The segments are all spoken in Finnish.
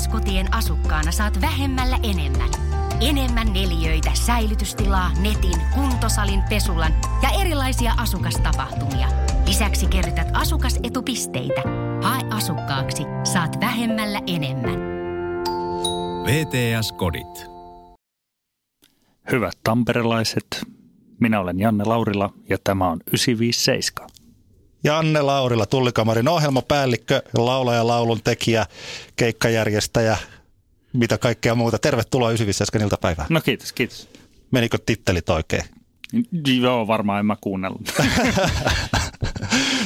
VTS-kotien asukkaana saat vähemmällä enemmän. Enemmän neliöitä, säilytystilaa, netin, kuntosalin, pesulan ja erilaisia asukastapahtumia. Lisäksi kerrytät asukasetupisteitä. Hae asukkaaksi, saat vähemmällä enemmän. VTS-kodit. Hyvät tamperelaiset, minä olen Janne Laurila ja tämä on 957. Janne Laurila, Tullikamarin ohjelmapäällikkö, laulaja, laulun tekijä, keikkajärjestäjä, mitä kaikkea muuta. Tervetuloa 957 iltapäivään. No kiitos, kiitos. Menikö tittelit oikein? Joo, varmaan en mä kuunnellut.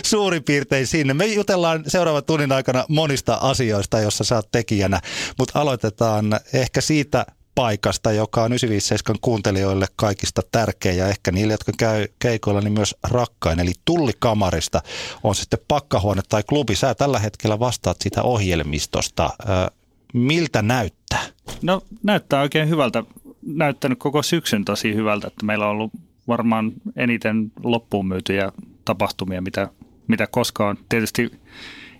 Suurin piirtein sinne. Me jutellaan seuraavan tunnin aikana monista asioista, jossa sä oot tekijänä, mutta aloitetaan ehkä siitä paikasta, joka on 957 kuuntelijoille kaikista tärkeä ja ehkä niille, jotka käy keikoilla, niin myös rakkain. Eli tullikamarista on sitten pakkahuone tai klubi. Sä tällä hetkellä vastaat sitä ohjelmistosta. Miltä näyttää? No näyttää oikein hyvältä. Näyttänyt koko syksyn tosi hyvältä, että meillä on ollut varmaan eniten loppuun myytyjä tapahtumia, mitä, mitä koskaan. Tietysti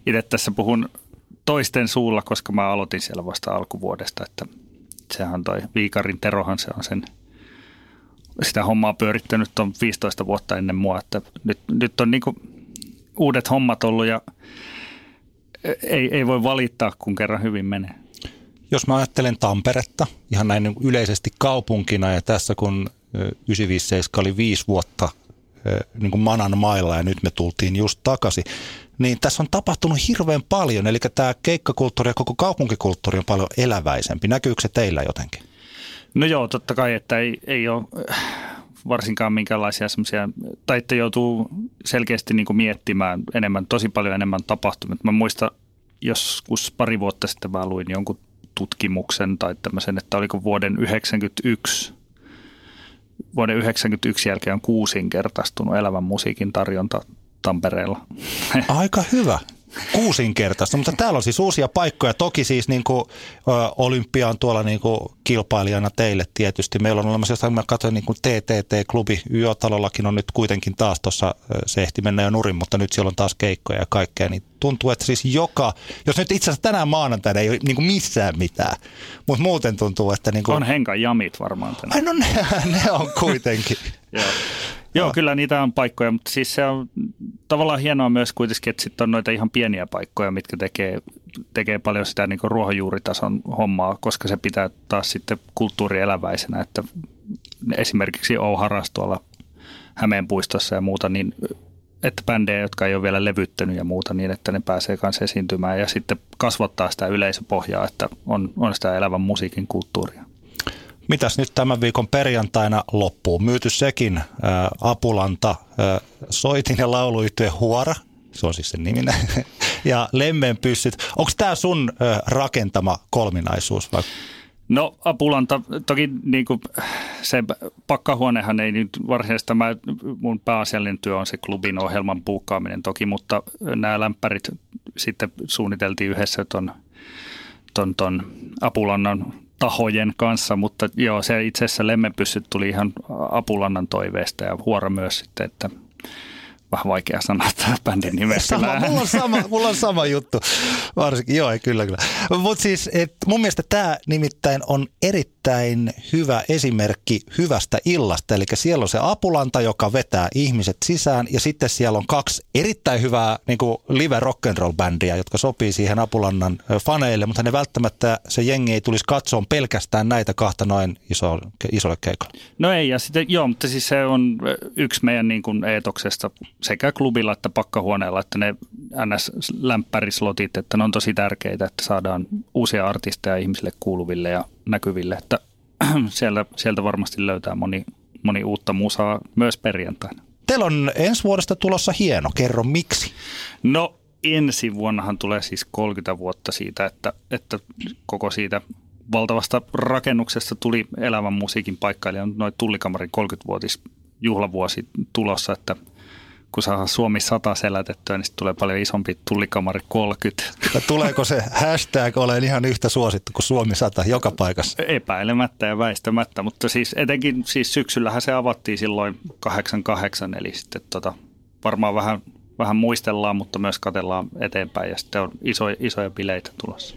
itse tässä puhun toisten suulla, koska mä aloitin siellä vasta alkuvuodesta, että sehän toi Viikarin Terohan se on sen sitä hommaa pyörittänyt on 15 vuotta ennen mua, että nyt, nyt on niinku uudet hommat ollut ja ei, ei voi valittaa, kun kerran hyvin menee. Jos mä ajattelen Tamperetta ihan näin niin yleisesti kaupunkina ja tässä kun 957 oli viisi vuotta niin kuin manan mailla ja nyt me tultiin just takaisin, niin tässä on tapahtunut hirveän paljon. Eli tämä keikkakulttuuri ja koko kaupunkikulttuuri on paljon eläväisempi. Näkyykö se teillä jotenkin? No joo, totta kai, että ei, ei ole varsinkaan minkälaisia semmoisia, tai että joutuu selkeästi niin kuin miettimään enemmän, tosi paljon enemmän tapahtumia. Mä muistan joskus pari vuotta sitten mä luin jonkun tutkimuksen tai tämmöisen, että oliko vuoden 91 vuoden 1991 jälkeen on kuusinkertaistunut elävän musiikin tarjonta Tampereella. Aika hyvä. Kuusinkertaista, mutta täällä on siis uusia paikkoja. Toki siis niin kuin, ö, Olympia on tuolla niin kuin kilpailijana teille tietysti. Meillä on olemassa, jos mä katsoin niin kuin TTT-klubi, YÖ-talollakin on nyt kuitenkin taas tuossa, se ehti mennä jo nurin, mutta nyt siellä on taas keikkoja ja kaikkea. Niin tuntuu, että siis joka, jos nyt itse asiassa tänään maanantaina ei ole niin kuin missään mitään, mutta muuten tuntuu, että... Niin kuin... On Henkan jamit varmaan tänään. Ai no ne, ne on kuitenkin. Joo. Joo, kyllä niitä on paikkoja, mutta siis se on tavallaan hienoa myös kuitenkin, että sitten on noita ihan pieniä paikkoja, mitkä tekee, tekee paljon sitä niin ruohonjuuritason hommaa, koska se pitää taas sitten kulttuuri eläväisenä, että esimerkiksi Ouharas tuolla Hämeen puistossa ja muuta, niin että bändejä, jotka ei ole vielä levyttänyt ja muuta, niin että ne pääsee kanssa esiintymään ja sitten kasvattaa sitä yleisöpohjaa, että on, on sitä elävän musiikin kulttuuria. Mitäs nyt tämän viikon perjantaina loppuu? Myyty sekin ä, Apulanta, ä, soitin ja lauluyhtye Huora, se on siis sen niminen, ja Lemmenpyssyt. Onko tämä sun ä, rakentama kolminaisuus vai? No Apulanta, toki niin kuin, se pakkahuonehan ei nyt varsinaisesti, mä, mun pääasiallinen työ on se klubin ohjelman puukkaaminen toki, mutta nämä lämpärit sitten suunniteltiin yhdessä ton, ton, ton Apulannan tahojen kanssa, mutta joo, se itse asiassa lemmenpyssyt tuli ihan Apulannan toiveesta ja huora myös sitten, että vähän vaikea sanoa tämä bändin nimestä. Sama, mulla, on sama, mulla on sama juttu, varsinkin, joo, kyllä, kyllä. Mutta siis, et mun mielestä tämä nimittäin on erittäin hyvä esimerkki hyvästä illasta, eli siellä on se apulanta, joka vetää ihmiset sisään, ja sitten siellä on kaksi erittäin hyvää niin kuin live rock'n'roll-bändiä, jotka sopii siihen apulannan faneille, mutta ne välttämättä se jengi ei tulisi katsoa pelkästään näitä kahta noin iso, isolle keikalle. No ei, ja sitten joo, mutta siis se on yksi meidän niin kuin eetoksesta sekä klubilla että pakkahuoneella, että ne NS-lämpärislotit, että ne on tosi tärkeitä, että saadaan uusia artisteja ihmisille kuuluville ja näkyville, että sieltä, sieltä varmasti löytää moni, moni uutta musaa myös perjantaina. Teillä on ensi vuodesta tulossa hieno, kerro miksi? No ensi vuonnahan tulee siis 30 vuotta siitä, että, että koko siitä valtavasta rakennuksesta tuli elävän musiikin paikka, eli on noin Tullikamarin 30-vuotis juhlavuosi tulossa, että – kun saa Suomi 100 selätettyä, niin tulee paljon isompi tullikamari 30. Ja tuleeko se hashtag olen ihan yhtä suosittu kuin Suomi 100 joka paikassa? Epäilemättä ja väistämättä, mutta siis etenkin siis syksyllähän se avattiin silloin 88, eli sitten tota, varmaan vähän, vähän muistellaan, mutta myös katellaan eteenpäin ja sitten on iso, isoja bileitä tulossa.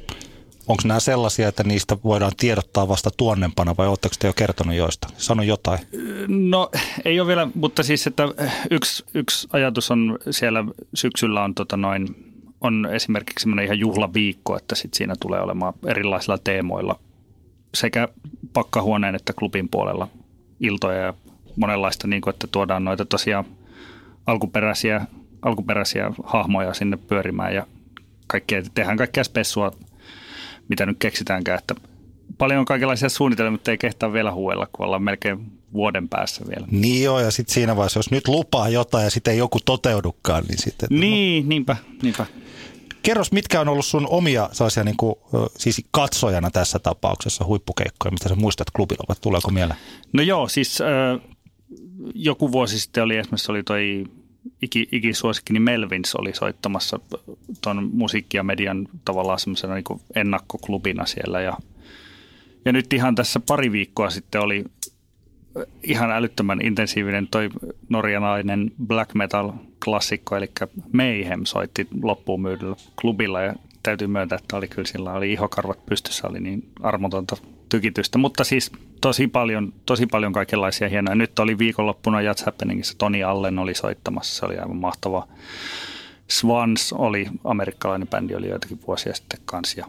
Onko nämä sellaisia, että niistä voidaan tiedottaa vasta tuonnempana vai oletteko te jo kertonut joista? Sano jotain. No ei ole vielä, mutta siis että yksi, yksi ajatus on siellä syksyllä on tota noin, on esimerkiksi semmoinen ihan juhlaviikko, että sit siinä tulee olemaan erilaisilla teemoilla sekä pakkahuoneen että klubin puolella iltoja ja monenlaista, niin kuin, että tuodaan noita tosiaan alkuperäisiä, alkuperäisiä hahmoja sinne pyörimään ja kaikkea, tehdään kaikkea spessua, mitä nyt keksitäänkään, että paljon on kaikenlaisia suunnitelmia, mutta ei kehtaa vielä huuella, kun ollaan melkein vuoden päässä vielä. Niin joo, ja sitten siinä vaiheessa, jos nyt lupaa jotain ja sitten ei joku toteudukaan, niin sitten... Niin, niinpä, niinpä. Kerros, mitkä on ollut sun omia sellaisia niin kuin, siis katsojana tässä tapauksessa huippukeikkoja, mitä sä muistat klubilla, tuleeko mieleen? No joo, siis äh, joku vuosi sitten oli esimerkiksi oli toi iki, ikisuosikkini Melvins oli soittamassa tuon musiikki ja median tavallaan semmoisena niin ennakkoklubina siellä. Ja, ja nyt ihan tässä pari viikkoa sitten oli ihan älyttömän intensiivinen toi norjanainen black metal klassikko, eli Mayhem soitti loppuun myydyllä klubilla. Ja täytyy myöntää, että oli kyllä sillä oli ihokarvat pystyssä, oli niin armotonta tykitystä, mutta siis tosi paljon, tosi paljon kaikenlaisia hienoja. Nyt oli viikonloppuna Jazz Happeningissa, Toni Allen oli soittamassa, se oli aivan mahtava. Swans oli, amerikkalainen bändi, oli joitakin vuosia sitten kanssa ja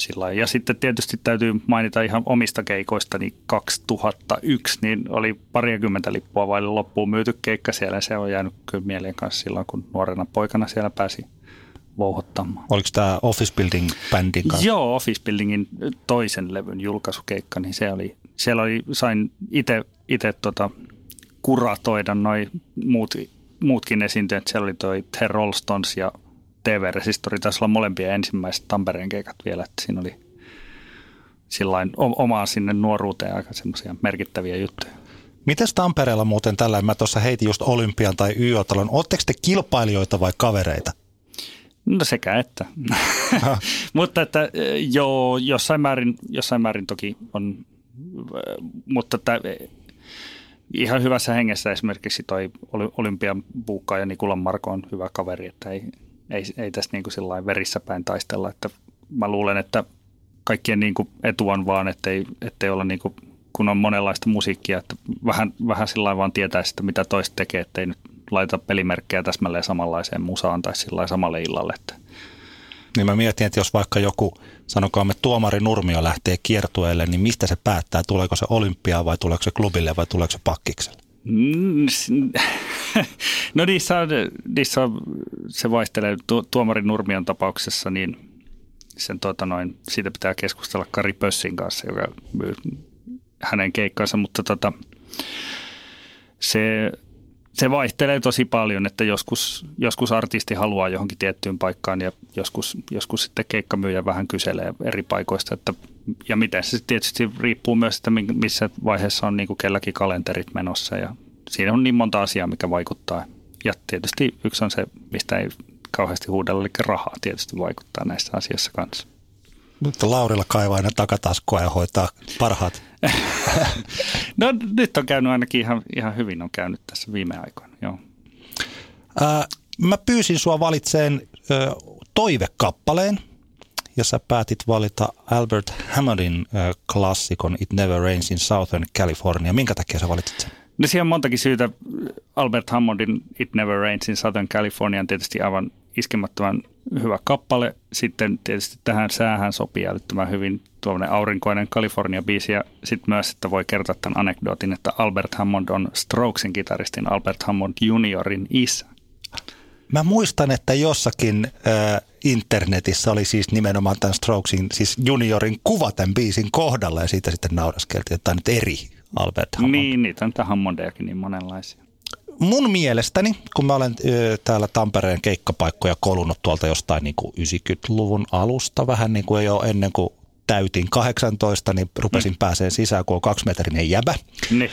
sillä Ja sitten tietysti täytyy mainita ihan omista keikoista, niin 2001 niin oli parikymmentä lippua vaille loppuun myyty keikka siellä. Se on jäänyt kyllä mieleen kanssa silloin, kun nuorena poikana siellä pääsi vouhottamaan. Oliko tämä Office Building bändin kanssa? Joo, Office Buildingin toisen levyn julkaisukeikka, niin se oli, siellä oli, sain itse tota, kuratoida noin muut, muutkin esiintyjät. Siellä oli toi The Rollstons ja TV-resistori, taisi olla molempia ensimmäiset Tampereen keikat vielä, että siinä oli sillain omaa sinne nuoruuteen aika semmoisia merkittäviä juttuja. Mites Tampereella muuten tällä, mä tuossa heitin just Olympian tai YO-talon, ootteko te kilpailijoita vai kavereita? No sekä että. mutta että joo, jossain määrin, jossain määrin toki on, mutta että ihan hyvässä hengessä esimerkiksi toi Olympian ja Nikulan Marko on hyvä kaveri, että ei, ei, ei tässä niin kuin verissä päin taistella, että mä luulen, että kaikkien niin kuin etu on vaan, ettei, ettei olla niin kuin, kun on monenlaista musiikkia, että vähän, vähän sillä vaan tietää sitä, mitä toista tekee, ettei nyt laita pelimerkkejä täsmälleen samanlaiseen musaan tai sillä samalle illalle. Että. Niin mä mietin, että jos vaikka joku, sanokaamme tuomari Nurmio lähtee kiertueelle, niin mistä se päättää? Tuleeko se olympiaan vai tuleeko se klubille vai tuleeko se pakkikselle? Mm, no niissä on, niissä on, se vaihtelee tuomarin Nurmion tapauksessa, niin sen tuota noin, siitä pitää keskustella Kari Pössin kanssa, joka myy hänen keikkansa, mutta tota, se se vaihtelee tosi paljon, että joskus, joskus artisti haluaa johonkin tiettyyn paikkaan ja joskus, joskus sitten keikkamyyjä vähän kyselee eri paikoista. Että, ja miten se tietysti riippuu myös, että missä vaiheessa on niin kuin kelläkin kalenterit menossa ja siinä on niin monta asiaa, mikä vaikuttaa. Ja tietysti yksi on se, mistä ei kauheasti huudella, eli rahaa tietysti vaikuttaa näissä asioissa kanssa. Nyt Laurilla kaivaa aina takataskua ja hoitaa parhaat. no nyt on käynyt ainakin ihan, ihan hyvin on käynyt tässä viime aikoina, joo. Ää, mä pyysin sua valitseen ö, toivekappaleen, ja sä päätit valita Albert Hammondin ö, klassikon It Never Rains in Southern California. Minkä takia sä valitsit sen? No siihen on montakin syytä. Albert Hammondin It Never Rains in Southern California on tietysti aivan iskemättömän hyvä kappale. Sitten tietysti tähän säähän sopii älyttömän hyvin tuollainen aurinkoinen California-biisi ja sitten myös, että voi kertoa tämän anekdootin, että Albert Hammond on Strokesin kitaristin Albert Hammond juniorin isä. Mä muistan, että jossakin äh, internetissä oli siis nimenomaan tämän Strokesin, siis juniorin kuva tämän biisin kohdalla ja siitä sitten nauraskeltiin, että tämä nyt eri Albert Hammond. Niin, niitä on Hammondejakin niin monenlaisia mun mielestäni, kun mä olen ö, täällä Tampereen keikkapaikkoja kolunut tuolta jostain niin kuin 90-luvun alusta, vähän niin kuin jo ennen kuin täytin 18, niin rupesin mm. pääseen sisään, kun on kaksimetrinen jäbä. Niin.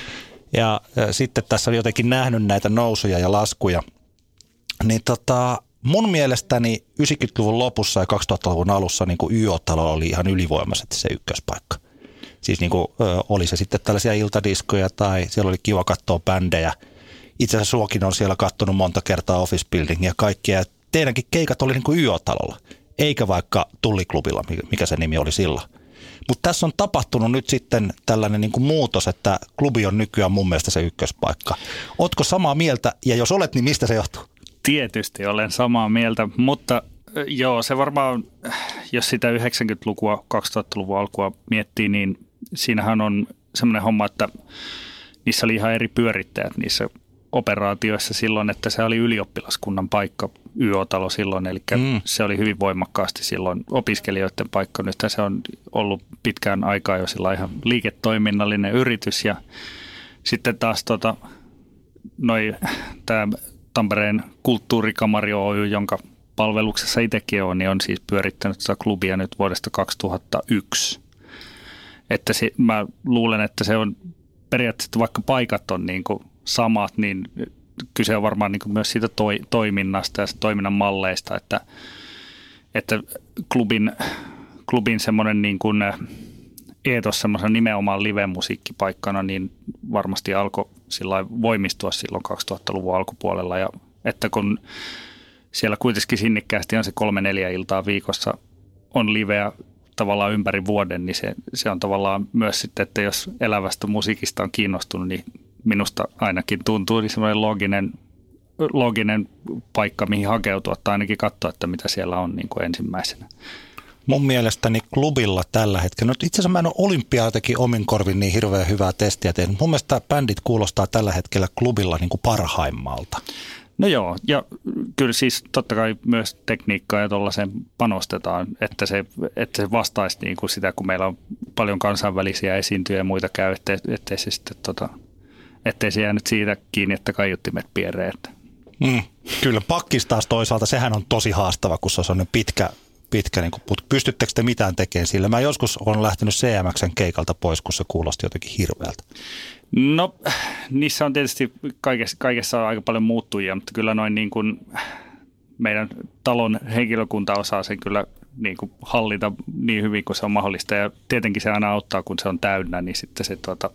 Ja ö, sitten tässä on jotenkin nähnyt näitä nousuja ja laskuja. Niin tota, mun mielestäni 90-luvun lopussa ja 2000-luvun alussa niin kuin YO-talo oli ihan ylivoimaisesti se ykköspaikka. Siis niin kuin, ö, oli se sitten tällaisia iltadiskoja tai siellä oli kiva katsoa bändejä – itse asiassa suokin on siellä kattonut monta kertaa Office Building ja kaikkea. Teidänkin keikat oli niin kuin YO-talolla. eikä vaikka Tulliklubilla, mikä se nimi oli silloin. Mutta tässä on tapahtunut nyt sitten tällainen niin kuin muutos, että klubi on nykyään mun mielestä se ykköspaikka. Ootko samaa mieltä ja jos olet, niin mistä se johtuu? Tietysti olen samaa mieltä, mutta joo, se varmaan, jos sitä 90-lukua, 2000-luvun alkua miettii, niin siinähän on semmoinen homma, että niissä oli ihan eri pyörittäjät niissä operaatioissa silloin, että se oli ylioppilaskunnan paikka, YO-talo silloin, eli mm. se oli hyvin voimakkaasti silloin opiskelijoiden paikka. Nyt se on ollut pitkään aikaa jo sillä ihan liiketoiminnallinen yritys ja sitten taas tota, noi, tämä Tampereen kulttuurikamari Oy, jonka palveluksessa itsekin on, niin on siis pyörittänyt tätä klubia nyt vuodesta 2001. Että se, mä luulen, että se on periaatteessa, vaikka paikat on niin kuin samat, niin kyse on varmaan niin myös siitä toi, toiminnasta ja toiminnan malleista, että, että klubin, klubin semmoinen niin kuin eetos semmoisen nimenomaan live-musiikkipaikkana, niin varmasti alkoi voimistua silloin 2000-luvun alkupuolella. Ja että kun siellä kuitenkin sinnikkäästi on se kolme neljä iltaa viikossa on liveä tavallaan ympäri vuoden, niin se, se on tavallaan myös sitten, että jos elävästä musiikista on kiinnostunut, niin minusta ainakin tuntuu niin semmoinen loginen, loginen paikka, mihin hakeutua tai ainakin katsoa, että mitä siellä on niin kuin ensimmäisenä. Mun mielestäni klubilla tällä hetkellä, no itse asiassa mä en ole olympiaatakin omin korvin niin hirveän hyvää testiä tehnyt. Mun mielestä bändit kuulostaa tällä hetkellä klubilla niin kuin parhaimmalta. No joo, ja kyllä siis totta kai myös tekniikkaa ja tuollaiseen panostetaan, että se, että se vastaisi niin kuin sitä, kun meillä on paljon kansainvälisiä esiintyjä ja muita käy, ettei, ettei se sitten tota, ettei se jäänyt siitä kiinni, että kaiuttimet pieree. Mm, kyllä, pakkis taas toisaalta, sehän on tosi haastava, kun se on sellainen pitkä, pitkä niin kuin, pystyttekö te mitään tekemään sillä? Mä joskus on lähtenyt CMXn keikalta pois, kun se kuulosti jotenkin hirveältä. No, niissä on tietysti kaikessa, kaikessa on aika paljon muuttujia, mutta kyllä noin niin kuin meidän talon henkilökunta osaa sen kyllä niin kuin hallita niin hyvin kuin se on mahdollista. Ja tietenkin se aina auttaa, kun se on täynnä, niin sitten se tuota,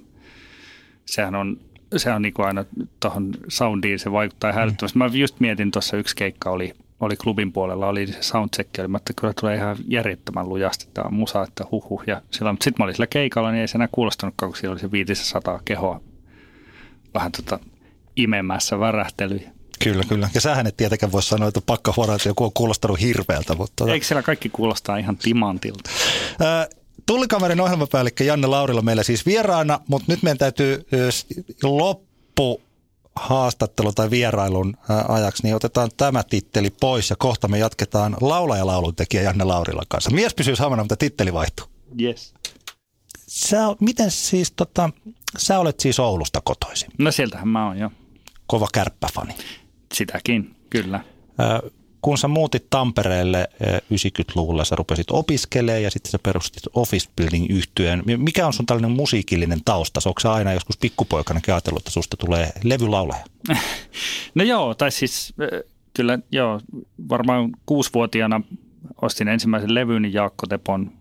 sehän on, se on niin kuin aina tuohon soundiin, se vaikuttaa hälyttävästi. Mä just mietin tuossa yksi keikka oli, oli klubin puolella, oli se soundcheck, oli, että kyllä tulee ihan järjettömän lujasti tämä musa, että huhuh. Ja mutta sitten mä olin sillä keikalla, niin ei se enää kuulostanutkaan, kun siellä oli se 500 kehoa vähän tota imemässä värähtelyjä. Kyllä, kyllä. Ja sähän et tietenkään voi sanoa, että pakkahuora, että joku on kuulostanut hirveältä. Mutta tota... Eikö siellä kaikki kuulostaa ihan timantilta? Tullikamerin ohjelmapäällikkö Janne Laurila meillä siis vieraana, mutta nyt meidän täytyy loppu haastattelu tai vierailun ajaksi, niin otetaan tämä titteli pois ja kohta me jatketaan laulaja lauluntekijä Janne Laurilan kanssa. Mies pysyy samana, mutta titteli vaihtuu. Yes. Sä, miten siis, tota, sä olet siis Oulusta kotoisin? No sieltähän mä oon jo. Kova kärppäfani. Sitäkin, kyllä. Ö, kun sä muutit Tampereelle 90-luvulla, eh, sä rupesit opiskelemaan ja sitten sä perustit Office Building yhtyeen. Mikä on sun tällainen musiikillinen tausta? Onko sä aina joskus pikkupoikana ajatellut, että susta tulee levylaulaja? No joo, tai siis eh, kyllä joo, varmaan kuusivuotiaana ostin ensimmäisen levyn Jaakko Tepon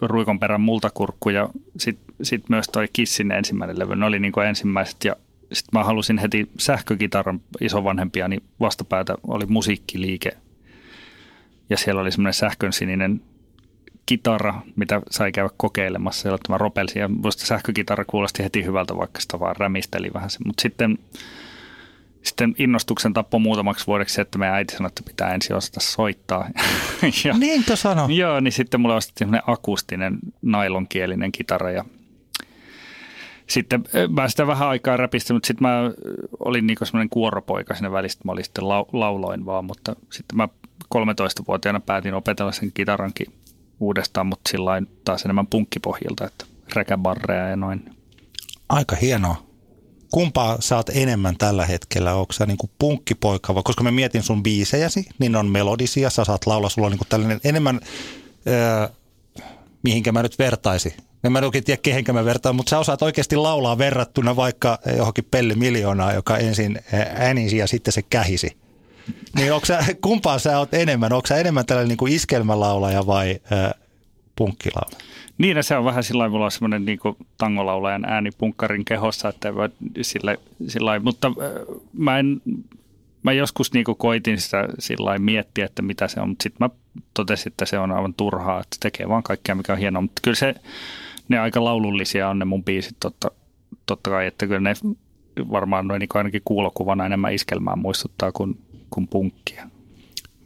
Ruikon perän multakurkku ja sitten sit myös toi Kissin ensimmäinen levy. Ne oli niin kuin ensimmäiset ja sitten mä halusin heti sähkökitaran isovanhempia, niin vastapäätä oli musiikkiliike. Ja siellä oli semmoinen sähkön sininen kitara, mitä sai käydä kokeilemassa, jolla mä ropelsin. Ja musta sähkökitara kuulosti heti hyvältä, vaikka sitä vaan rämisteli vähän. Mutta sitten, sitten innostuksen tappoi muutamaksi vuodeksi se, että meidän äiti sanoi, että pitää ensin osata soittaa. ja, Niinkö sano? Joo, niin sitten mulle ostettiin semmoinen akustinen nailonkielinen kitara ja sitten mä sitä vähän aikaa räpistin, mutta sitten mä olin niin semmoinen kuoropoika siinä välistä. Mä olin sitten lau, lauloin vaan, mutta sitten mä 13-vuotiaana päätin opetella sen kitarankin uudestaan, mutta sillä taas enemmän punkkipohjilta, että räkäbarreja ja noin. Aika hienoa. Kumpaa oot enemmän tällä hetkellä? Onko sä niinku punkkipoika vai? Koska mä mietin sun biisejäsi, niin on melodisia, sä saat laulaa, sulla on niinku tällainen enemmän, öö, mihinkä mä nyt vertaisin en mä oikein tiedä, kehenkä mä vertaan, mutta sä osaat oikeasti laulaa verrattuna vaikka johonkin Pelle Miljoonaa, joka ensin äänisi ja sitten se kähisi. Niin onko sä, kumpaa sä oot enemmän? Onko sä enemmän tällainen niin kuin iskelmälaulaja vai äh, punkkilaulaja? Niin, se on vähän sillä lailla, semmoinen niin tangolaulajan ääni punkkarin kehossa, että sillä, sillä mutta äh, mä, en, mä joskus niin koitin sitä sillä miettiä, että mitä se on, mutta sitten mä totesi, että se on aivan turhaa, että tekee vaan kaikkea, mikä on hienoa. Mutta kyllä se, ne aika laulullisia on ne mun biisit totta, totta kai, että kyllä ne varmaan noin niin ainakin kuulokuvana enemmän iskelmään muistuttaa kuin, kuin punkkia.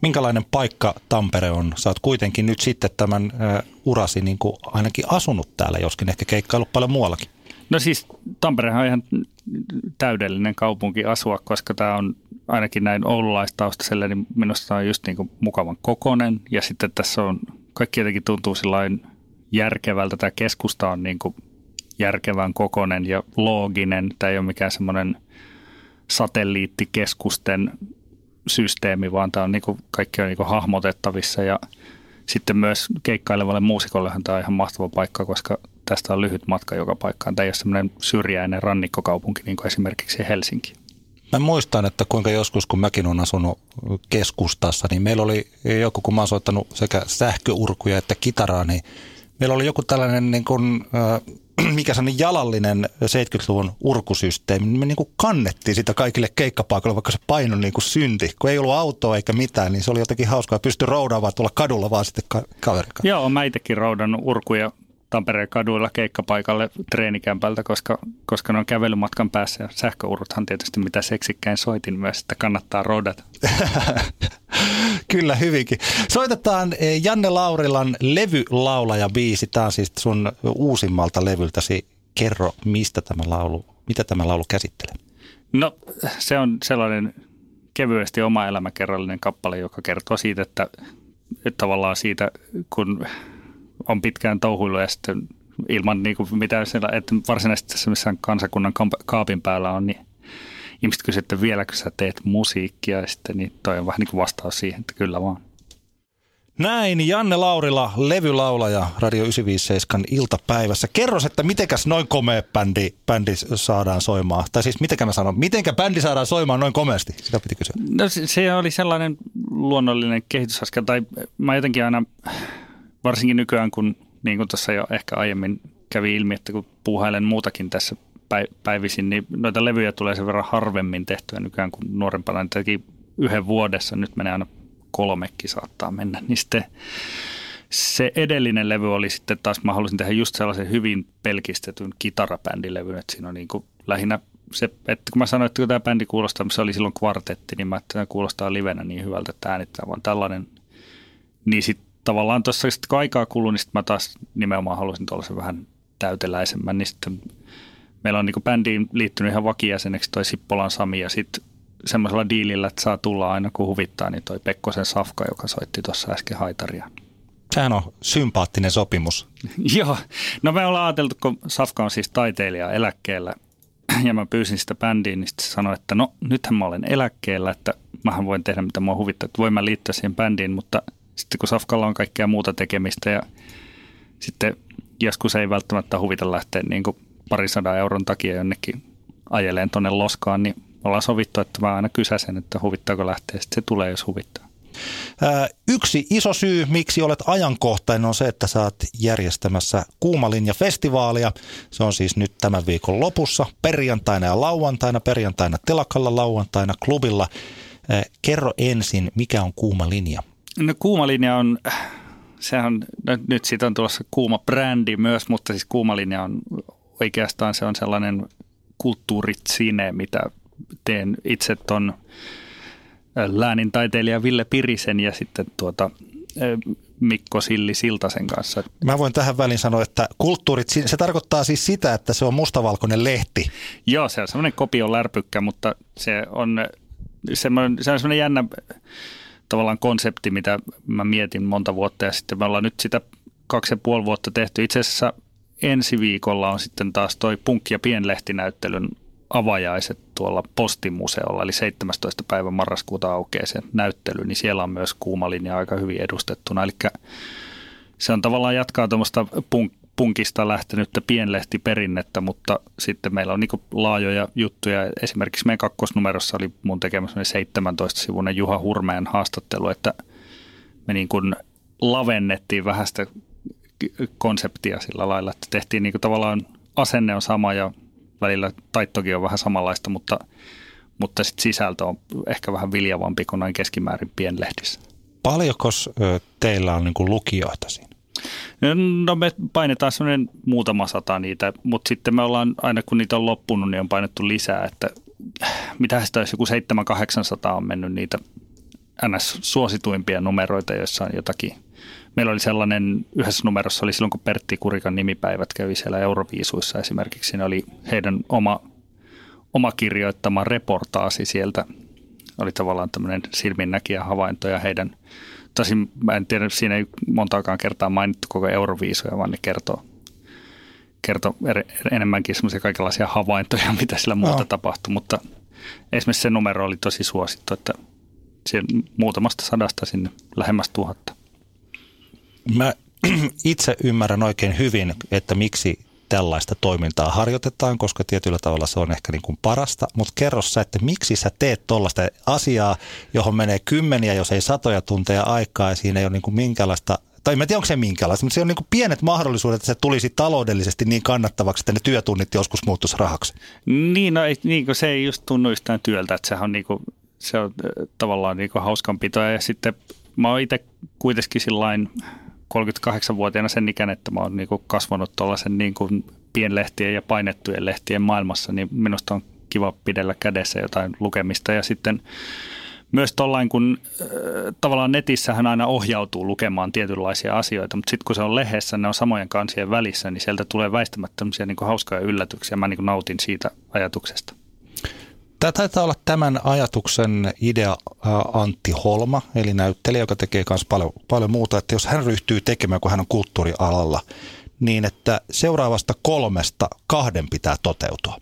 Minkälainen paikka Tampere on? Sä oot kuitenkin nyt sitten tämän uh, urasi niin kuin ainakin asunut täällä, joskin ehkä keikkailu paljon muuallakin. No siis Tamperehan on ihan täydellinen kaupunki asua, koska tämä on ainakin näin oululaistaustaiselle, niin minusta on just niin kuin mukavan kokonen. Ja sitten tässä on, kaikki jotenkin tuntuu sillain järkevältä. Tämä keskusta on niin kuin järkevän kokonen ja looginen. Tämä ei ole mikään semmoinen satelliittikeskusten systeemi, vaan tämä on niin kuin, kaikki on niin kuin hahmotettavissa ja sitten myös keikkailevalle muusikollehan tämä on ihan mahtava paikka, koska tästä on lyhyt matka joka paikkaan. Tämä ei ole semmoinen syrjäinen rannikkokaupunki niin kuin esimerkiksi Helsinki. Mä muistan, että kuinka joskus, kun mäkin olen asunut keskustassa, niin meillä oli joku, kun mä oon soittanut sekä sähköurkuja että kitaraa, niin meillä oli joku tällainen niin kuin, mikä se on jalallinen 70-luvun urkusysteemi, niin me niin kuin kannettiin sitä kaikille keikkapaikoille, vaikka se paino niin kuin synti. Kun ei ollut autoa eikä mitään, niin se oli jotenkin hauskaa. Pystyi roudaamaan tuolla kadulla vaan sitten ka- kaverin Joo, mä itsekin roudannut urkuja Tampereen kaduilla keikkapaikalle treenikämpältä, koska, koska ne on kävelymatkan päässä ja sähköuruthan tietysti mitä seksikkäin soitin myös, että kannattaa roudata. Kyllä, hyvinkin. Soitetaan eh, Janne Laurilan levylaulaja biisi. Tämä on siis sun uusimmalta levyltäsi. Kerro, mistä tämä laulu, mitä tämä laulu käsittelee? No se on sellainen kevyesti oma elämäkerrallinen kappale, joka kertoo siitä, että, että tavallaan siitä, kun on pitkään touhuillut ja sitten ilman niin kuin mitään siellä, että varsinaisesti tässä missään kansakunnan kaapin päällä on, niin ihmiset kysyvät, että vieläkö sä teet musiikkia ja sitten niin toi on vähän niin kuin vastaus siihen, että kyllä vaan. Näin, Janne Laurila, levylaulaja Radio 957 iltapäivässä. Kerros, että mitenkäs noin komea bändi, bändi saadaan soimaan? Tai siis mitenkä mä sanon, mitenkä bändi saadaan soimaan noin komeasti? Sitä piti kysyä. No se oli sellainen luonnollinen kehitysaskel, tai mä jotenkin aina varsinkin nykyään, kun niin kuin tuossa jo ehkä aiemmin kävi ilmi, että kun puuhailen muutakin tässä päivisin, niin noita levyjä tulee sen verran harvemmin tehtyä nykyään kuin nuorempana. Niin teki yhden vuodessa, nyt menee aina kolmekin saattaa mennä. Niin sitten se edellinen levy oli sitten taas, mä halusin tehdä just sellaisen hyvin pelkistetyn kitarabändilevyn, että siinä on niin kuin lähinnä se, että kun mä sanoin, että kun tämä bändi kuulostaa, se oli silloin kvartetti, niin mä että tämä kuulostaa livenä niin hyvältä, että äänittää vaan tällainen. Niin sitten tavallaan tuossa sitten kun aikaa kuluu, niin sitten mä taas nimenomaan halusin tuollaisen vähän täyteläisemmän, niin sitten meillä on niin bändiin liittynyt ihan vakijäseneksi toi Sippolan Sami ja sitten semmoisella diilillä, että saa tulla aina kun huvittaa, niin toi Pekkosen Safka, joka soitti tuossa äsken haitaria. Sehän on sympaattinen sopimus. Joo, no me ollaan ajateltu, kun Safka on siis taiteilija eläkkeellä ja mä pyysin sitä bändiin, niin sitten sanoi, että no nythän mä olen eläkkeellä, että mähän voin tehdä mitä mua huvittaa, että voin mä liittyä siihen bändiin, mutta – sitten kun Safkalla on kaikkea muuta tekemistä ja sitten joskus ei välttämättä huvita lähteä niin kuin parisadan euron takia jonnekin ajeleen tuonne loskaan, niin ollaan sovittu, että mä aina kysäsen, että huvittaako lähteä, sitten se tulee, jos huvittaa. Yksi iso syy, miksi olet ajankohtainen, on se, että saat järjestämässä Kuumalinja-festivaalia. Se on siis nyt tämän viikon lopussa, perjantaina ja lauantaina, perjantaina telakalla, lauantaina klubilla. Kerro ensin, mikä on Kuuma linja? No kuuma linja on, sehän, no, nyt siitä on tulossa kuuma brändi myös, mutta siis kuuma linja on oikeastaan se on sellainen kulttuuritsine, mitä teen itse ton läänin taiteilija Ville Pirisen ja sitten tuota Mikko Silli Siltasen kanssa. Mä voin tähän väliin sanoa, että kulttuurit, se tarkoittaa siis sitä, että se on mustavalkoinen lehti. Joo, se on semmoinen kopio lärpykkä, mutta se on semmoinen, se on semmoinen jännä tavallaan konsepti, mitä mä mietin monta vuotta ja sitten me ollaan nyt sitä kaksi ja puoli vuotta tehty. Itse asiassa ensi viikolla on sitten taas toi punkki- ja pienlehtinäyttelyn avajaiset tuolla Postimuseolla, eli 17. päivä marraskuuta aukeaa se näyttely, niin siellä on myös kuumalinja aika hyvin edustettuna. Eli se on tavallaan jatkaa tuommoista punk- punkista lähtenyttä pienlehtiperinnettä, mutta sitten meillä on niin laajoja juttuja. Esimerkiksi meidän kakkosnumerossa oli mun tekemässä 17-sivuinen Juha Hurmeen haastattelu, että me niin kuin lavennettiin vähän sitä konseptia sillä lailla, että tehtiin niin kuin tavallaan asenne on sama ja välillä taittokin on vähän samanlaista, mutta, mutta sit sisältö on ehkä vähän viljavampi kuin noin keskimäärin pienlehdissä. Paljonko teillä on niin kuin lukijoita siinä? No me painetaan semmoinen muutama sata niitä, mutta sitten me ollaan aina kun niitä on loppunut, niin on painettu lisää, että mitä sitä olisi joku 700-800 on mennyt niitä NS-suosituimpia numeroita, joissa on jotakin. Meillä oli sellainen, yhdessä numerossa oli silloin, kun Pertti Kurikan nimipäivät kävi siellä Euroviisuissa esimerkiksi. Siinä oli heidän oma, oma kirjoittama reportaasi sieltä. Oli tavallaan tämmöinen silminnäkijä havainto ja heidän, tosin mä en tiedä, siinä ei montaakaan kertaa mainittu koko Euroviisuja, vaan ne kertoo, kertoo er, enemmänkin semmoisia kaikenlaisia havaintoja, mitä sillä muuta no. tapahtui, mutta esimerkiksi se numero oli tosi suosittu, että muutamasta sadasta sinne lähemmäs tuhatta. Mä itse ymmärrän oikein hyvin, että miksi tällaista toimintaa harjoitetaan, koska tietyllä tavalla se on ehkä niin kuin parasta. Mutta kerro sä, että miksi sä teet tuollaista asiaa, johon menee kymmeniä, jos ei satoja tunteja aikaa ja siinä ei ole niin kuin minkäänlaista tai en tiedä onko se minkälaista, mutta se on niin kuin pienet mahdollisuudet, että se tulisi taloudellisesti niin kannattavaksi, että ne työtunnit joskus muuttuisi rahaksi. Niin, no ei, niin kuin se ei just tunnu yhtään työltä, että sehän on niin kuin se on tavallaan niin hauskanpitoa. Ja sitten mä oon itse kuitenkin sillain 38-vuotiaana sen ikään, että mä oon niin kasvanut tuollaisen niin kuin pienlehtien ja painettujen lehtien maailmassa, niin minusta on kiva pidellä kädessä jotain lukemista. Ja sitten myös tuollain, kun tavallaan netissähän aina ohjautuu lukemaan tietynlaisia asioita, mutta sitten kun se on lehdessä, ne on samojen kansien välissä, niin sieltä tulee väistämättä niin hauskoja yllätyksiä. Mä niin nautin siitä ajatuksesta. Tämä taitaa olla tämän ajatuksen idea Antti Holma, eli näyttelijä, joka tekee myös paljon, paljon muuta, että jos hän ryhtyy tekemään, kun hän on kulttuurialalla, niin että seuraavasta kolmesta kahden pitää toteutua.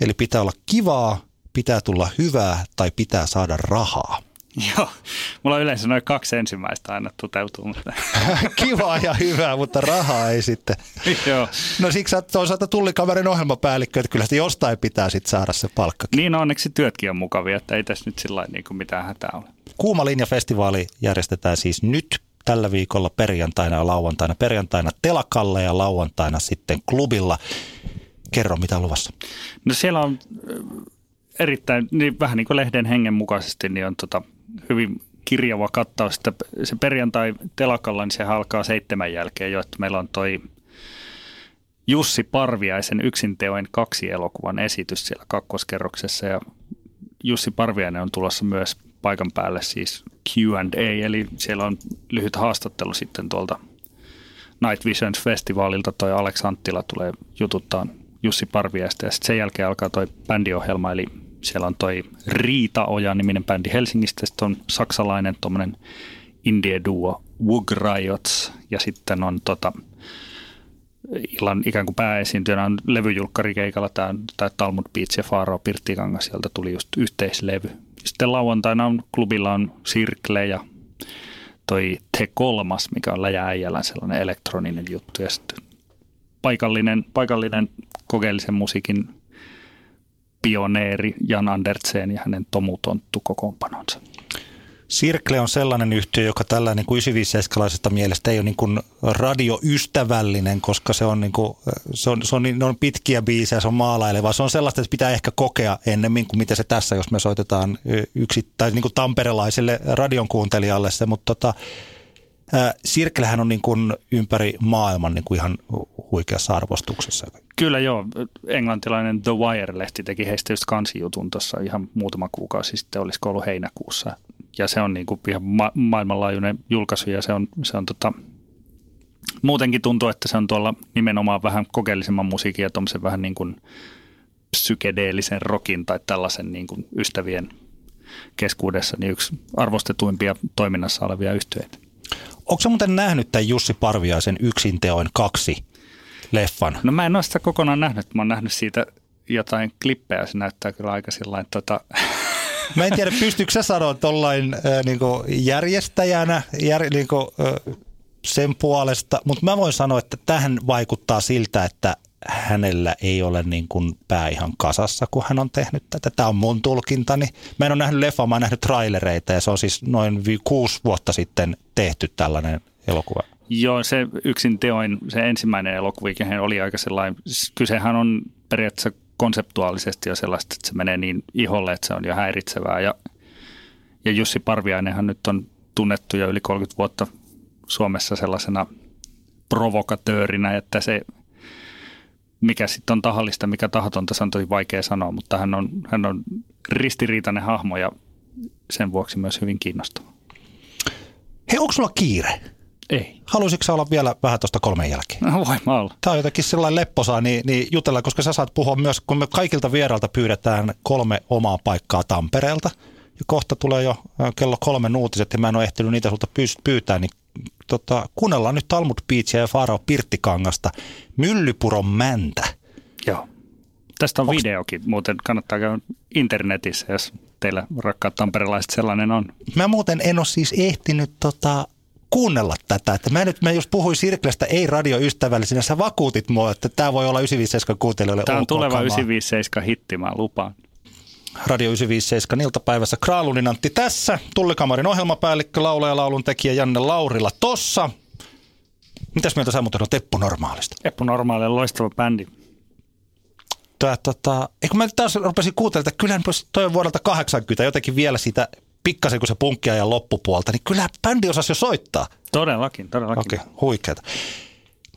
Eli pitää olla kivaa, pitää tulla hyvää tai pitää saada rahaa. Joo, mulla on yleensä noin kaksi ensimmäistä aina toteutuu. Mutta. Kivaa ja hyvää, mutta rahaa ei sitten. Joo. No siksi sä toisaalta tullikamerin ohjelmapäällikkö, että kyllä sitä jostain pitää sitten saada se palkka. Niin, onneksi työtkin on mukavia, että ei tässä nyt sillä niin kuin mitään hätää ole. Kuuma linja-festivaali järjestetään siis nyt tällä viikolla perjantaina ja lauantaina. Perjantaina telakalle ja lauantaina sitten klubilla. Kerro, mitä on luvassa. No siellä on erittäin, niin vähän niin kuin lehden hengen mukaisesti, niin on tota, hyvin kirjava kattaus. Että se perjantai telakalla, niin se alkaa seitsemän jälkeen jo, että meillä on toi Jussi Parviaisen yksinteoin kaksi elokuvan esitys siellä kakkoskerroksessa ja Jussi Parviainen on tulossa myös paikan päälle siis Q&A, eli siellä on lyhyt haastattelu sitten tuolta Night Visions festivaalilta toi Alex Anttila tulee jututtaa Jussi Parviaista ja sitten sen jälkeen alkaa toi bändiohjelma, eli siellä on toi Riita Oja niminen bändi Helsingistä, sitten on saksalainen tuommoinen indie duo Wug Riots ja sitten on tota, illan ikään kuin pääesiintyjänä on levyjulkkarikeikalla tämä, tämä Talmud Beats ja Faaro Pirttikangas, sieltä tuli just yhteislevy. Sitten lauantaina on, klubilla on Sirkle ja toi Te kolmas, mikä on läjääjällä sellainen elektroninen juttu ja sitten paikallinen, paikallinen kokeellisen musiikin pioneeri Jan Andertsen ja hänen tomutonttu kokoonpanonsa. Sirkle on sellainen yhtiö, joka tällä niin kuin 957 mielestä ei ole niin kuin radioystävällinen, koska se on, niin kuin, se on, se on, niin, on pitkiä biisejä, se on maalaileva. Se on sellaista, että pitää ehkä kokea ennemmin kuin mitä se tässä, jos me soitetaan yksi, tai niin kuin tamperelaiselle radion kuuntelijalle se, mutta tota, Sirklehän on niin kuin ympäri maailman niin kuin ihan huikeassa arvostuksessa. Kyllä joo. Englantilainen The Wire-lehti teki heistä just kansijutun tuossa ihan muutama kuukausi sitten, olisiko ollut heinäkuussa. Ja se on niin kuin ihan ma- maailmanlaajuinen julkaisu ja se on, se on tota, muutenkin tuntuu, että se on tuolla nimenomaan vähän kokeellisemman musiikin ja tuommoisen vähän niin kuin psykedeellisen rokin tai tällaisen niin kuin ystävien keskuudessa niin yksi arvostetuimpia toiminnassa olevia yhtyeitä. Onko muuten nähnyt tämän Jussi Parviaisen yksinteoin kaksi leffan? No mä en ole sitä kokonaan nähnyt. Mä oon nähnyt siitä jotain klippejä. Se näyttää kyllä aika sillain tota... Mä en tiedä, pystyykö sä sanoa tuollain äh, niin järjestäjänä jär, niin kuin, äh, sen puolesta, mutta mä voin sanoa, että tähän vaikuttaa siltä, että hänellä ei ole niin kuin pää ihan kasassa, kun hän on tehnyt tätä. Tämä on mun tulkintani. Mä en ole nähnyt leffaa, mä oon nähnyt trailereita ja se on siis noin kuusi vuotta sitten tehty tällainen elokuva. Joo, se yksin teoin, se ensimmäinen elokuva, oli aika sellainen, kysehän on periaatteessa konseptuaalisesti jo sellaista, että se menee niin iholle, että se on jo häiritsevää. Ja, ja Jussi Parviainenhan nyt on tunnettu jo yli 30 vuotta Suomessa sellaisena provokatöörinä, että se mikä sitten on tahallista, mikä tahatonta, se on tosi vaikea sanoa, mutta hän on, hän on ristiriitainen hahmo ja sen vuoksi myös hyvin kiinnostava. Hei, onko sulla kiire? Ei. Haluaisitko olla vielä vähän tuosta kolmen jälkeen? No voi mä olla. Tämä on jotenkin sellainen lepposaa, niin, niin jutellaan, koska sä saat puhua myös, kun me kaikilta vierailta pyydetään kolme omaa paikkaa Tampereelta. Ja kohta tulee jo kello kolme uutiset ja mä en ole ehtinyt niitä sulta pyytää, niin tota, kuunnellaan nyt Talmud Beachia ja Faro Pirttikangasta Myllypuron mäntä. Joo. Tästä on Onks... videokin, muuten kannattaa käydä internetissä, jos teillä rakkaat tamperelaiset sellainen on. Mä muuten en ole siis ehtinyt tota, kuunnella tätä. Että mä nyt mä just puhuin Sirklestä ei radioystävällisenä, sä vakuutit mua, että tämä voi olla 957 kuuntelijoille Tämä on tuleva 957 hitti, mä lupaan. Radio 957 iltapäivässä Kraalunin Antti tässä, Tullikamarin ohjelmapäällikkö, laulaja, laulun tekijä Janne Laurila tossa. Mitäs mieltä sä muuten on Teppu Normaalista? Teppu Normaali on loistava bändi. Tää, tota, eikö mä taas rupesin kuuntelemaan, että kyllähän toi on vuodelta 80 jotenkin vielä sitä pikkasen kuin se punkkia ja loppupuolta, niin kyllä bändi osasi jo soittaa. Todellakin, todellakin. Okei, okay, huikeeta.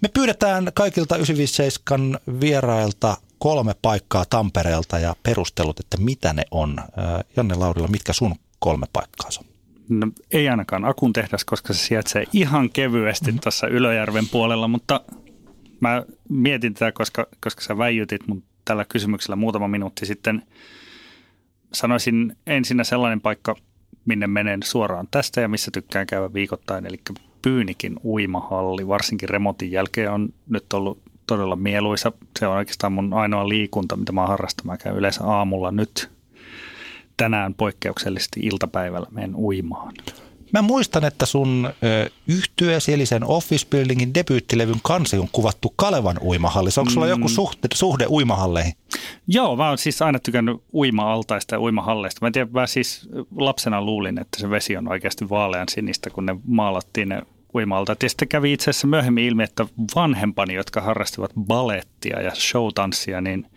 Me pyydetään kaikilta 957 vierailta kolme paikkaa Tampereelta ja perustelut, että mitä ne on. Janne Laurilla, mitkä sun kolme paikkaa on? No, ei ainakaan Akun tehdas, koska se sijaitsee ihan kevyesti mm-hmm. tuossa Ylöjärven puolella, mutta mä mietin tätä, koska, koska sä väijytit mun tällä kysymyksellä muutama minuutti sitten. Sanoisin ensinnä sellainen paikka, minne menen suoraan tästä ja missä tykkään käydä viikoittain, eli Pyynikin uimahalli, varsinkin remontin jälkeen on nyt ollut todella mieluisa. Se on oikeastaan mun ainoa liikunta, mitä mä harrastan. Mä käyn yleensä aamulla nyt. Tänään poikkeuksellisesti iltapäivällä menen uimaan. Mä muistan, että sun yhtyeesi eli sen Office Buildingin debyyttilevyn kansi on kuvattu Kalevan uimahallissa. Onko sulla mm. joku suhde, suhde uimahalleihin? Joo, mä oon siis aina tykännyt uima-altaista ja uimahalleista. Mä en tiedä, mä siis lapsena luulin, että se vesi on oikeasti vaalean sinistä, kun ne maalattiin ne uimalta. Ja sitten kävi itse asiassa myöhemmin ilmi, että vanhempani, jotka harrastivat balettia ja showtanssia, niin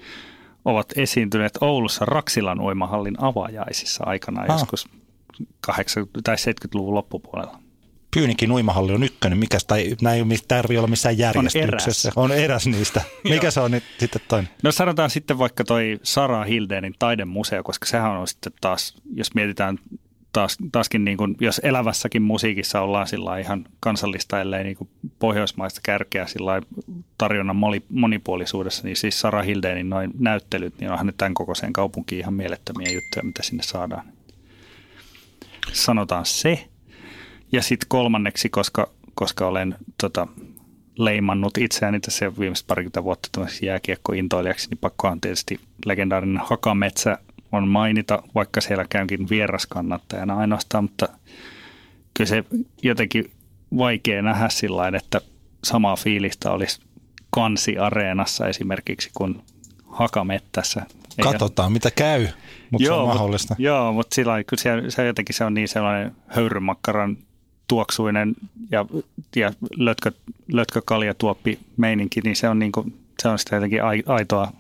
ovat esiintyneet Oulussa Raksilan uimahallin avajaisissa aikana ah. joskus 80- tai 70-luvun loppupuolella. Pyynikin uimahalli on ykkönen, mikä tai näin ei tarvitse olla missään järjestyksessä. On eräs, on eräs niistä. Mikä se on nyt sitten toinen? No sanotaan sitten vaikka toi Sara Hildenin taidemuseo, koska sehän on sitten taas, jos mietitään taas, taaskin niin kuin, jos elävässäkin musiikissa ollaan sillä ihan kansallista, ellei niin kuin pohjoismaista kärkeä sillä tarjonnan monipuolisuudessa, niin siis Sara Hildenin noin näyttelyt, niin onhan nyt tämän kokoiseen kaupunkiin ihan mielettömiä juttuja, mitä sinne saadaan. Sanotaan se. Ja sitten kolmanneksi, koska, koska olen tota, leimannut itseäni tässä viimeiset parikymmentä vuotta jääkiekkointoilijaksi, niin pakkohan tietysti legendaarinen Hakametsä on mainita, vaikka siellä käynkin vieraskannattajana ainoastaan, mutta kyllä se jotenkin vaikea nähdä sillä että samaa fiilistä olisi kansi-areenassa esimerkiksi kuin hakamettässä. Katsotaan, mitä käy, mutta joo, se on mahdollista. Mut, joo, mutta sillä kyllä se, se, jotenkin se on niin sellainen höyrymakkaran tuoksuinen ja, ja lötkö, lötkökaljatuoppi meininki, niin se on, niin kuin, se on sitä jotenkin aitoa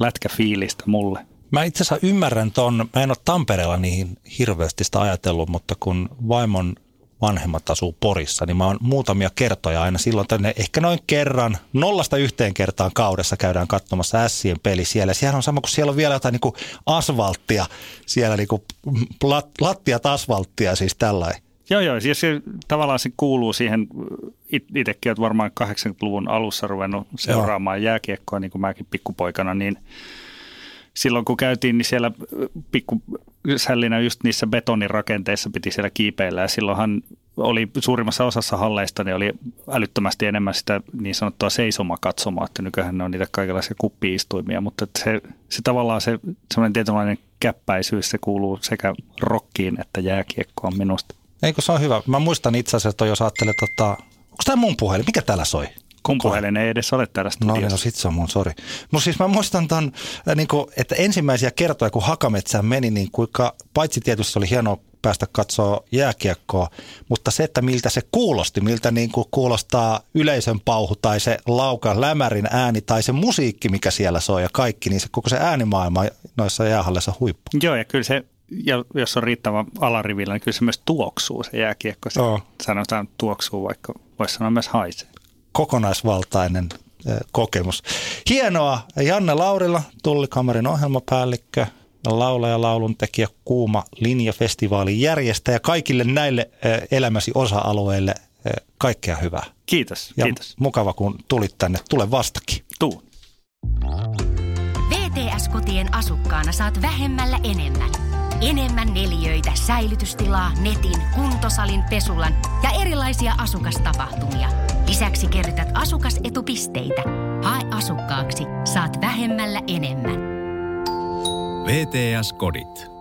lätkäfiilistä mulle. Mä itse asiassa ymmärrän ton, mä en ole Tampereella niin hirveästi sitä ajatellut, mutta kun vaimon vanhemmat asuu Porissa, niin mä oon muutamia kertoja aina silloin tänne, ehkä noin kerran, nollasta yhteen kertaan kaudessa käydään katsomassa Ässien peli siellä. Siellä on sama kuin siellä on vielä jotain niin kuin asfalttia, siellä niin kuin lat, lattiat asfalttia siis tällainen. Joo, joo. Ja se, tavallaan se kuuluu siihen, itsekin olet varmaan 80-luvun alussa ruvennut seuraamaan joo. jääkiekkoa, niin kuin mäkin pikkupoikana, niin – silloin kun käytiin, niin siellä pikku sällinä just niissä betonirakenteissa piti siellä kiipeillä ja silloinhan oli suurimmassa osassa halleista niin oli älyttömästi enemmän sitä niin sanottua seisomakatsomaa, että nykyään ne on niitä kaikenlaisia kuppiistuimia, mutta se, se tavallaan se semmoinen tietynlainen käppäisyys, se kuuluu sekä rokkiin että jääkiekkoon minusta. Eikö se on hyvä? Mä muistan itse asiassa, että jos ajattelee, tota, onko tämä mun puhelin? Mikä täällä soi? Kun puhelin ei edes ole täällä studiossa. No niin, no sit se on mun, sori. Mutta siis mä muistan ton, äh, niin kuin, että ensimmäisiä kertoja, kun Hakametsään meni, niin kuinka, paitsi tietysti oli hienoa päästä katsoa jääkiekkoa, mutta se, että miltä se kuulosti, miltä niin kuin kuulostaa yleisön pauhu tai se lauka lämärin ääni tai se musiikki, mikä siellä soi ja kaikki, niin se koko se äänimaailma noissa jäähalleissa huippu. Joo, ja kyllä se ja jos on riittävän alarivillä, niin kyllä se myös tuoksuu se jääkiekko. Se Joo. sanotaan tuoksuu, vaikka voisi sanoa myös haisee. Kokonaisvaltainen kokemus. Hienoa. Janne Laurila, Tullikamarin ohjelmapäällikkö, laulaja, lauluntekijä, kuuma linjafestivaalin järjestäjä. Kaikille näille elämäsi osa-alueille kaikkea hyvää. Kiitos, Ja kiitos. mukava, kun tulit tänne. Tule vastakin. Tuu. VTS-kotien asukkaana saat vähemmällä enemmän. Enemmän neliöitä, säilytystilaa, netin, kuntosalin, pesulan ja erilaisia asukastapahtumia. Lisäksi kerrytät asukasetupisteitä. Hae asukkaaksi, saat vähemmällä enemmän. VTS-kodit.